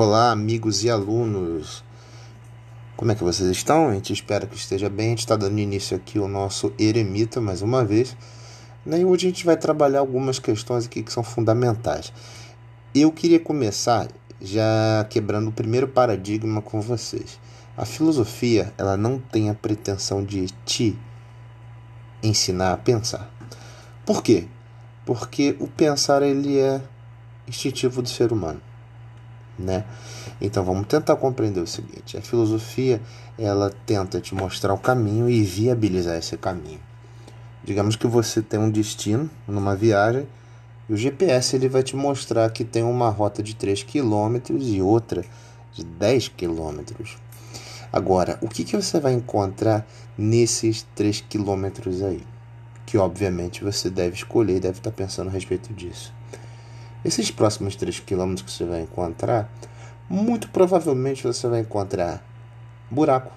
Olá, amigos e alunos. Como é que vocês estão? A gente espera que esteja bem. A gente está dando início aqui ao nosso Eremita mais uma vez. Né? E hoje a gente vai trabalhar algumas questões aqui que são fundamentais. Eu queria começar já quebrando o primeiro paradigma com vocês. A filosofia, ela não tem a pretensão de te ensinar a pensar. Por quê? Porque o pensar ele é instintivo do ser humano né? Então vamos tentar compreender o seguinte: a filosofia ela tenta te mostrar o caminho e viabilizar esse caminho. Digamos que você tem um destino numa viagem e o GPS ele vai te mostrar que tem uma rota de 3 km e outra de 10 km. Agora, o que, que você vai encontrar nesses 3 km aí? Que obviamente você deve escolher e deve estar pensando a respeito disso. Esses próximos 3 km que você vai encontrar, muito provavelmente você vai encontrar buraco,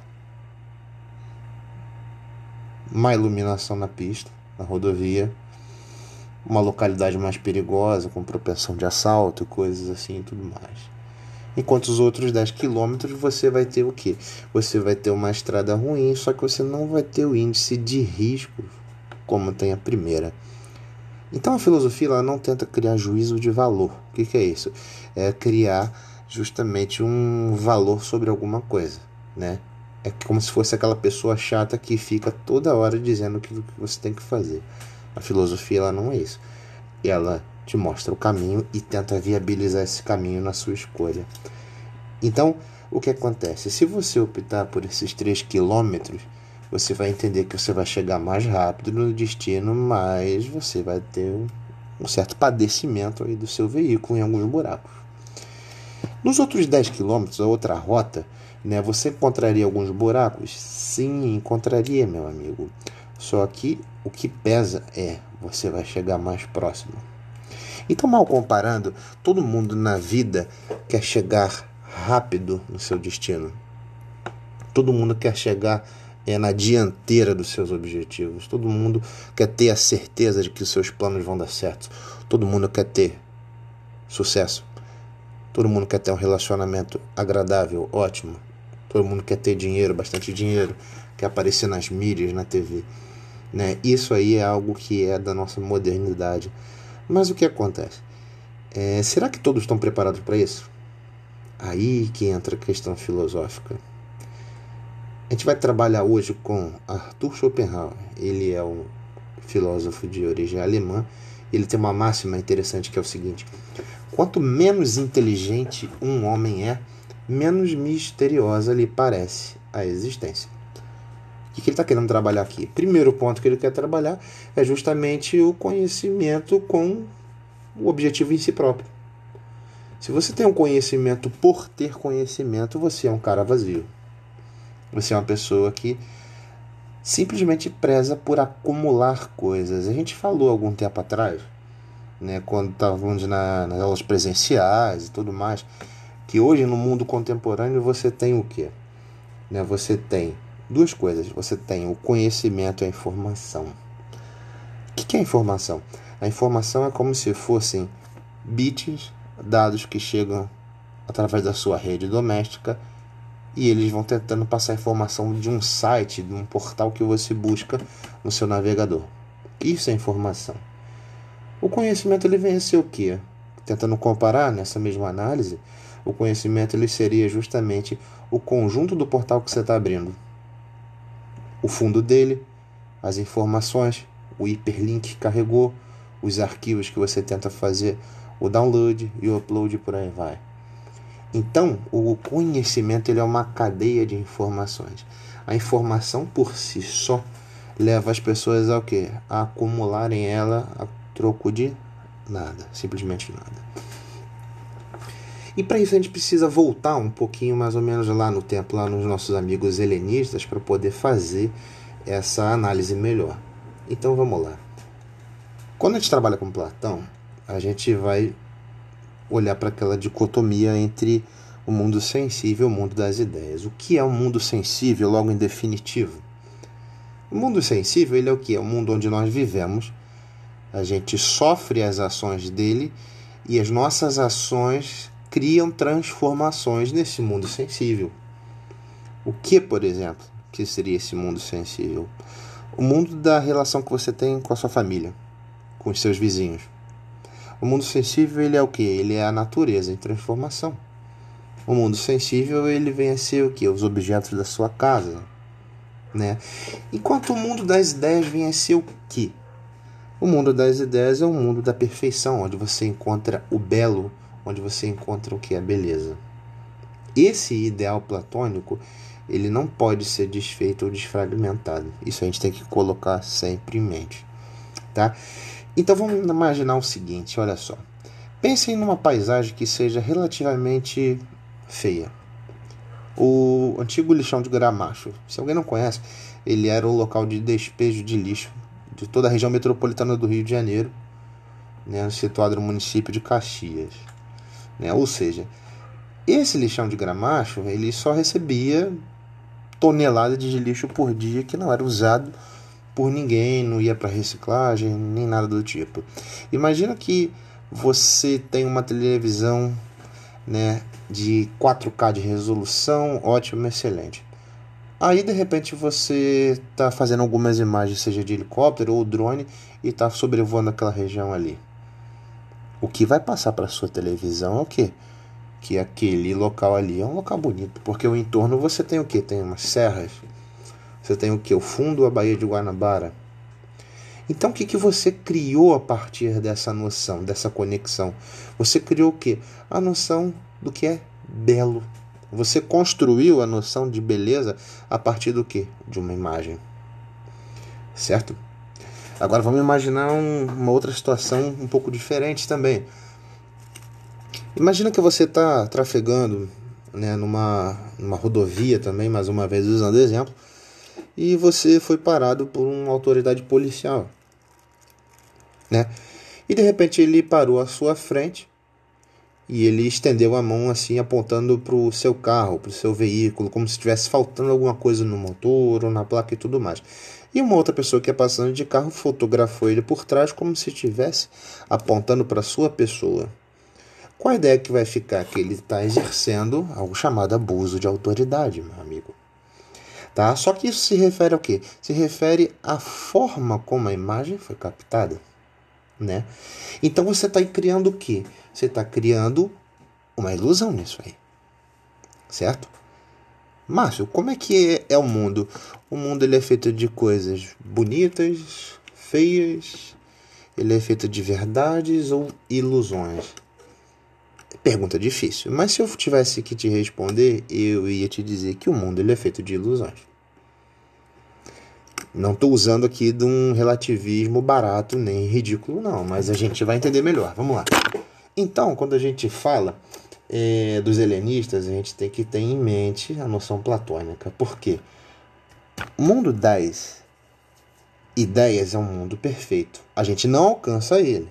má iluminação na pista, na rodovia, uma localidade mais perigosa, com propensão de assalto, coisas assim e tudo mais. Enquanto os outros 10 quilômetros você vai ter o que? Você vai ter uma estrada ruim, só que você não vai ter o índice de risco como tem a primeira. Então a filosofia ela não tenta criar juízo de valor. O que, que é isso? É criar justamente um valor sobre alguma coisa, né? É como se fosse aquela pessoa chata que fica toda hora dizendo o que você tem que fazer. A filosofia ela não é isso. Ela te mostra o caminho e tenta viabilizar esse caminho na sua escolha. Então, o que acontece? Se você optar por esses 3 quilômetros, você vai entender que você vai chegar mais rápido no destino, mas você vai ter um certo padecimento aí do seu veículo em alguns buracos. Nos outros 10 quilômetros, a outra rota, né, você encontraria alguns buracos? Sim, encontraria, meu amigo. Só que o que pesa é você vai chegar mais próximo. Então, mal comparando, todo mundo na vida quer chegar rápido no seu destino. Todo mundo quer chegar é na dianteira dos seus objetivos. Todo mundo quer ter a certeza de que os seus planos vão dar certo. Todo mundo quer ter sucesso. Todo mundo quer ter um relacionamento agradável, ótimo. Todo mundo quer ter dinheiro, bastante dinheiro, quer aparecer nas mídias, na TV. Né? Isso aí é algo que é da nossa modernidade. Mas o que acontece? É, será que todos estão preparados para isso? Aí que entra a questão filosófica. A gente vai trabalhar hoje com Arthur Schopenhauer. Ele é um filósofo de origem alemã. Ele tem uma máxima interessante que é o seguinte: quanto menos inteligente um homem é, menos misteriosa lhe parece a existência. O que ele está querendo trabalhar aqui? Primeiro ponto que ele quer trabalhar é justamente o conhecimento com o objetivo em si próprio. Se você tem um conhecimento por ter conhecimento, você é um cara vazio. Você é uma pessoa que simplesmente preza por acumular coisas. A gente falou algum tempo atrás, né, quando estávamos na, nas aulas presenciais e tudo mais, que hoje no mundo contemporâneo você tem o quê? Né, você tem duas coisas. Você tem o conhecimento e a informação. O que é informação? A informação é como se fossem bits, dados que chegam através da sua rede doméstica e eles vão tentando passar informação de um site, de um portal que você busca no seu navegador. Isso é informação. O conhecimento ele vem a ser o quê? Tentando comparar nessa mesma análise, o conhecimento ele seria justamente o conjunto do portal que você está abrindo. O fundo dele, as informações, o hiperlink que carregou, os arquivos que você tenta fazer, o download e o upload por aí vai. Então, o conhecimento ele é uma cadeia de informações. A informação por si só leva as pessoas ao que? A acumularem ela a troco de nada, simplesmente nada. E para isso a gente precisa voltar um pouquinho mais ou menos lá no tempo, lá nos nossos amigos helenistas, para poder fazer essa análise melhor. Então vamos lá. Quando a gente trabalha com Platão, a gente vai olhar para aquela dicotomia entre o mundo sensível e o mundo das ideias. O que é o um mundo sensível, logo em definitivo? O mundo sensível ele é o que? É o mundo onde nós vivemos. A gente sofre as ações dele e as nossas ações criam transformações nesse mundo sensível. O que, por exemplo, que seria esse mundo sensível? O mundo da relação que você tem com a sua família, com os seus vizinhos. O mundo sensível ele é o que? Ele é a natureza em transformação. O mundo sensível ele vem a ser o que? Os objetos da sua casa, né? Enquanto o mundo das ideias vem a ser o que? O mundo das ideias é um mundo da perfeição, onde você encontra o belo, onde você encontra o que é beleza. Esse ideal platônico, ele não pode ser desfeito ou desfragmentado. Isso a gente tem que colocar sempre em mente, tá? Então vamos imaginar o seguinte, olha só. Pensem numa paisagem que seja relativamente feia o antigo lixão de Gramacho. Se alguém não conhece, ele era o local de despejo de lixo de toda a região metropolitana do Rio de Janeiro, né, situado no município de Caxias. Né? Ou seja, esse lixão de Gramacho ele só recebia toneladas de lixo por dia que não era usado por ninguém, não ia para reciclagem, nem nada do tipo. Imagina que você tem uma televisão né, de 4K de resolução, ótimo, excelente. Aí de repente você está fazendo algumas imagens, seja de helicóptero ou drone, e está sobrevoando aquela região ali. O que vai passar para sua televisão é o quê? Que aquele local ali é um local bonito, porque o entorno você tem o que? Tem umas serras, você tem o que? O fundo, a Baía de Guanabara. Então o que, que você criou a partir dessa noção, dessa conexão? Você criou o que? A noção do que é belo. Você construiu a noção de beleza a partir do que? De uma imagem. Certo? Agora vamos imaginar um, uma outra situação um pouco diferente também. Imagina que você está trafegando né, numa, numa rodovia também, mais uma vez usando exemplo, e você foi parado por uma autoridade policial. Né? E de repente ele parou à sua frente e ele estendeu a mão assim, apontando para o seu carro, para o seu veículo, como se estivesse faltando alguma coisa no motor ou na placa e tudo mais. E uma outra pessoa que ia passando de carro fotografou ele por trás, como se estivesse apontando para sua pessoa. Qual a ideia que vai ficar? Que ele está exercendo algo chamado abuso de autoridade, meu amigo. Tá? Só que isso se refere ao quê? Se refere à forma como a imagem foi captada. Né? Então você está criando o quê? Você está criando uma ilusão nisso aí. Certo? Márcio, como é que é, é o mundo? O mundo ele é feito de coisas bonitas, feias, ele é feito de verdades ou ilusões? Pergunta difícil, mas se eu tivesse que te responder, eu ia te dizer que o mundo ele é feito de ilusões. Não estou usando aqui de um relativismo barato nem ridículo, não, mas a gente vai entender melhor. Vamos lá. Então, quando a gente fala é, dos helenistas, a gente tem que ter em mente a noção platônica. Por quê? O mundo das ideias é um mundo perfeito. A gente não alcança ele.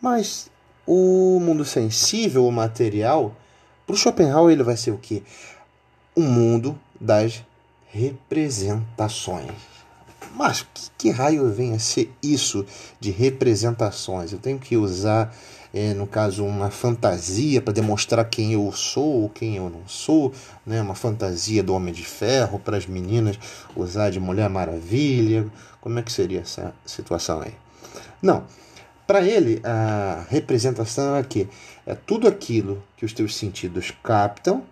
Mas o mundo sensível, o material, para o Schopenhauer ele vai ser o quê? O mundo das representações. Mas que, que raio vem a ser isso de representações? Eu tenho que usar é, no caso, uma fantasia para demonstrar quem eu sou ou quem eu não sou, né? uma fantasia do Homem de Ferro para as meninas usar de Mulher Maravilha. Como é que seria essa situação aí? Não. Para ele, a representação é que é tudo aquilo que os teus sentidos captam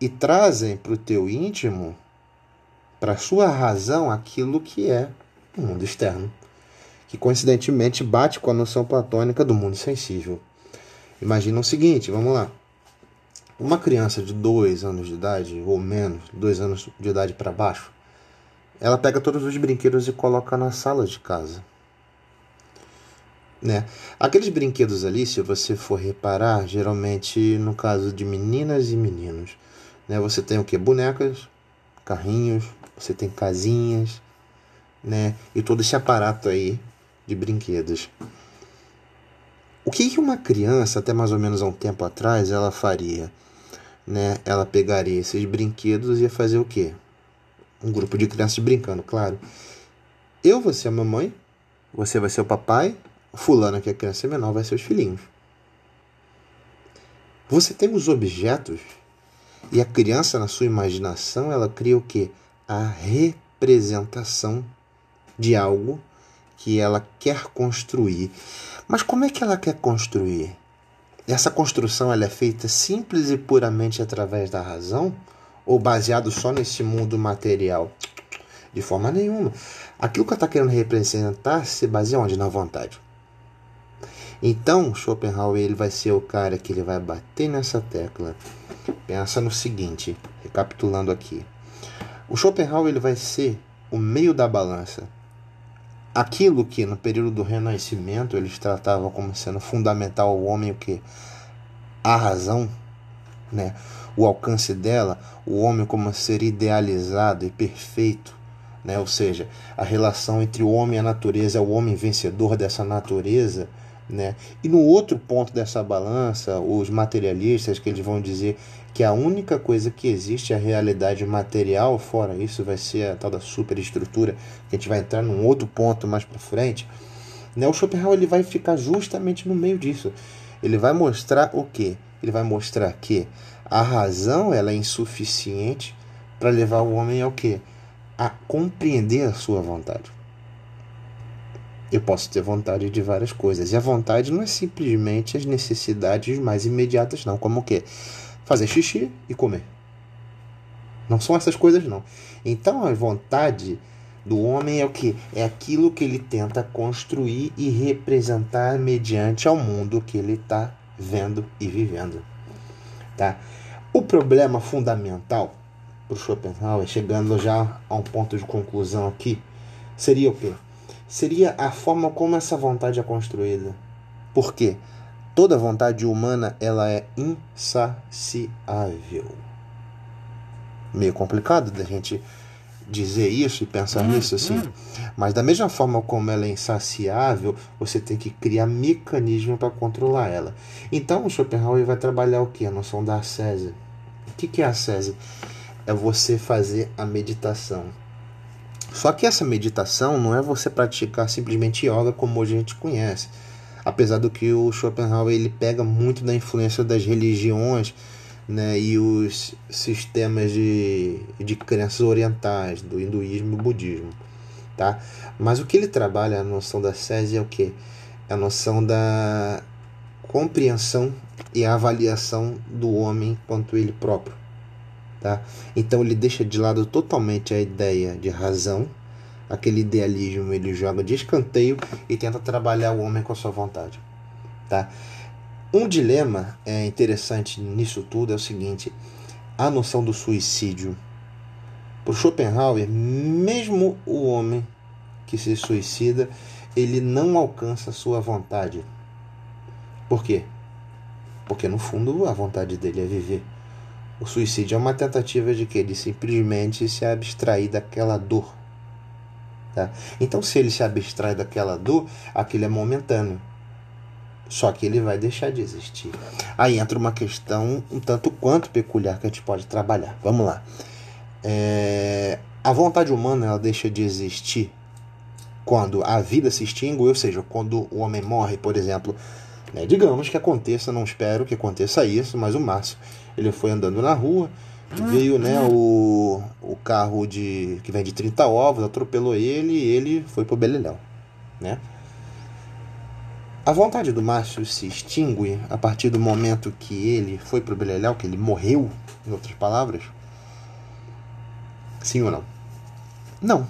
e trazem para o teu íntimo, para a sua razão, aquilo que é o mundo externo que coincidentemente bate com a noção platônica do mundo sensível. Imagina o seguinte, vamos lá. Uma criança de 2 anos de idade, ou menos, 2 anos de idade para baixo, ela pega todos os brinquedos e coloca na sala de casa. Né? Aqueles brinquedos ali, se você for reparar, geralmente no caso de meninas e meninos, né? você tem o que? Bonecas, carrinhos, você tem casinhas, né? E todo esse aparato aí de brinquedos. O que, que uma criança, até mais ou menos há um tempo atrás, ela faria? Né? Ela pegaria esses brinquedos e ia fazer o quê? Um grupo de crianças brincando, claro. Eu vou ser a mamãe, você vai ser o papai, fulana, que é a criança menor, vai ser os filhinhos. Você tem os objetos e a criança, na sua imaginação, ela cria o que? A representação de algo que ela quer construir. Mas como é que ela quer construir? Essa construção ela é feita simples e puramente através da razão ou baseado só nesse mundo material? De forma nenhuma. Aquilo que ela está querendo representar se baseia onde? Na vontade. Então, Schopenhauer ele vai ser o cara que ele vai bater nessa tecla. Pensa no seguinte, recapitulando aqui. O Schopenhauer ele vai ser o meio da balança. Aquilo que no período do Renascimento eles tratavam como sendo fundamental ao homem o que a razão, né? O alcance dela, o homem como ser idealizado e perfeito, né? Ou seja, a relação entre o homem e a natureza, é o homem vencedor dessa natureza né? E no outro ponto dessa balança, os materialistas que eles vão dizer que a única coisa que existe é a realidade material, fora isso vai ser a tal da superestrutura, que a gente vai entrar num outro ponto mais para frente. Né? O Schopenhauer ele vai ficar justamente no meio disso. Ele vai mostrar o quê? Ele vai mostrar que a razão ela é insuficiente para levar o homem ao quê? A compreender a sua vontade. Eu posso ter vontade de várias coisas. E a vontade não é simplesmente as necessidades mais imediatas, não. Como o quê? Fazer xixi e comer. Não são essas coisas, não. Então a vontade do homem é o que? É aquilo que ele tenta construir e representar mediante ao mundo que ele está vendo e vivendo. Tá? O problema fundamental para o Schopenhauer, chegando já a um ponto de conclusão aqui, seria o quê? Seria a forma como essa vontade é construída. Por quê? Toda vontade humana ela é insaciável. Meio complicado da gente dizer isso e pensar hum, nisso assim. Hum. Mas da mesma forma como ela é insaciável, você tem que criar mecanismo para controlar ela. Então o Schopenhauer vai trabalhar o que? A noção da ascese. O que, que é a ascese? É você fazer a meditação só que essa meditação não é você praticar simplesmente yoga como hoje a gente conhece. Apesar do que o Schopenhauer ele pega muito da influência das religiões né, e os sistemas de, de crenças orientais, do hinduísmo e budismo. Tá? Mas o que ele trabalha, a noção da sese é o que? É a noção da compreensão e avaliação do homem quanto ele próprio. Tá? Então ele deixa de lado totalmente a ideia de razão, aquele idealismo ele joga de escanteio e tenta trabalhar o homem com a sua vontade. Tá? Um dilema é interessante nisso tudo é o seguinte: a noção do suicídio. Para Schopenhauer, mesmo o homem que se suicida, ele não alcança a sua vontade. Por quê? Porque no fundo a vontade dele é viver. O suicídio é uma tentativa de que ele simplesmente se abstrair daquela dor. Tá? Então, se ele se abstrai daquela dor, aquilo é momentâneo. Só que ele vai deixar de existir. Aí entra uma questão um tanto quanto peculiar que a gente pode trabalhar. Vamos lá. É... A vontade humana ela deixa de existir quando a vida se extingue, ou seja, quando o homem morre, por exemplo. Né? Digamos que aconteça, não espero que aconteça isso, mas o Márcio ele foi andando na rua, veio né, o, o carro de que vende 30 ovos, atropelou ele e ele foi pro Beleléu. Né? A vontade do Márcio se extingue a partir do momento que ele foi pro Beleléu, que ele morreu, em outras palavras? Sim ou não? Não.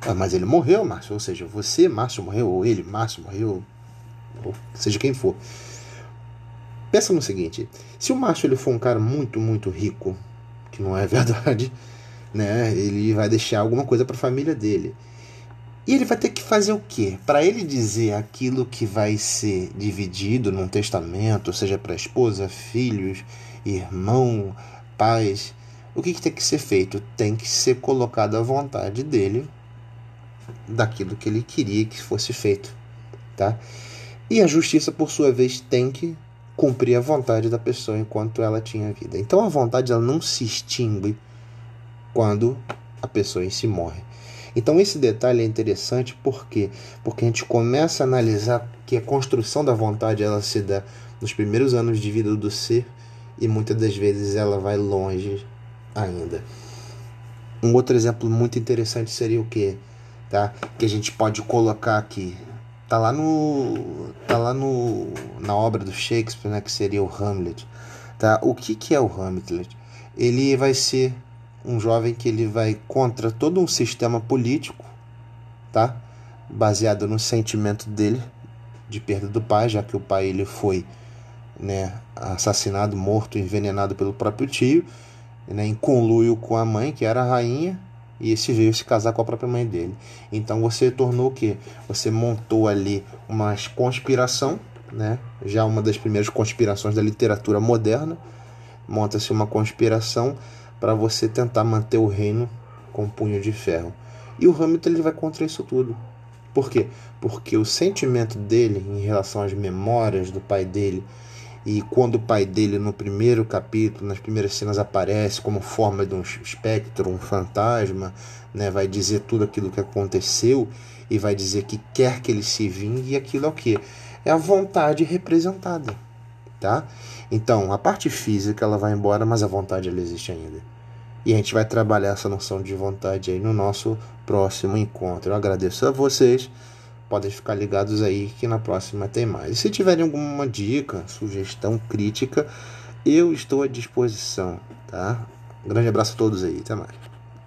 Ah, mas ele morreu, Márcio. Ou seja, você, Márcio, morreu, ou ele, Márcio, morreu, ou seja quem for. Pensa no seguinte: se o Márcio ele for um cara muito, muito rico, que não é verdade, né? Ele vai deixar alguma coisa para a família dele. E ele vai ter que fazer o quê? Para ele dizer aquilo que vai ser dividido num testamento, seja para esposa, filhos, irmão, pais, o que, que tem que ser feito? Tem que ser colocado à vontade dele daquilo que ele queria que fosse feito, tá? E a justiça, por sua vez, tem que cumprir a vontade da pessoa enquanto ela tinha vida. Então a vontade ela não se extingue quando a pessoa em si morre. Então esse detalhe é interessante porque porque a gente começa a analisar que a construção da vontade ela se dá nos primeiros anos de vida do ser e muitas das vezes ela vai longe ainda. Um outro exemplo muito interessante seria o que, tá? Que a gente pode colocar aqui. Tá lá no tá lá no na obra do Shakespeare, né, que seria o Hamlet. Tá? O que que é o Hamlet? Ele vai ser um jovem que ele vai contra todo um sistema político, tá? Baseado no sentimento dele de perda do pai, já que o pai ele foi, né, assassinado, morto, envenenado pelo próprio tio né, em conluio com a mãe, que era a rainha, e esse veio se casar com a própria mãe dele. Então você tornou o quê? Você montou ali uma conspiração, né? já uma das primeiras conspirações da literatura moderna. Monta-se uma conspiração para você tentar manter o reino com punho de ferro. E o Hamilton ele vai contra isso tudo. Por quê? Porque o sentimento dele em relação às memórias do pai dele, e quando o pai dele, no primeiro capítulo, nas primeiras cenas, aparece como forma de um espectro, um fantasma, né, vai dizer tudo aquilo que aconteceu e vai dizer que quer que ele se vingue, e aquilo é o que? É a vontade representada. Tá? Então, a parte física ela vai embora, mas a vontade ela existe ainda. E a gente vai trabalhar essa noção de vontade aí no nosso próximo encontro. Eu agradeço a vocês podem ficar ligados aí que na próxima tem mais. E se tiverem alguma dica, sugestão, crítica, eu estou à disposição, tá? Um grande abraço a todos aí, até mais.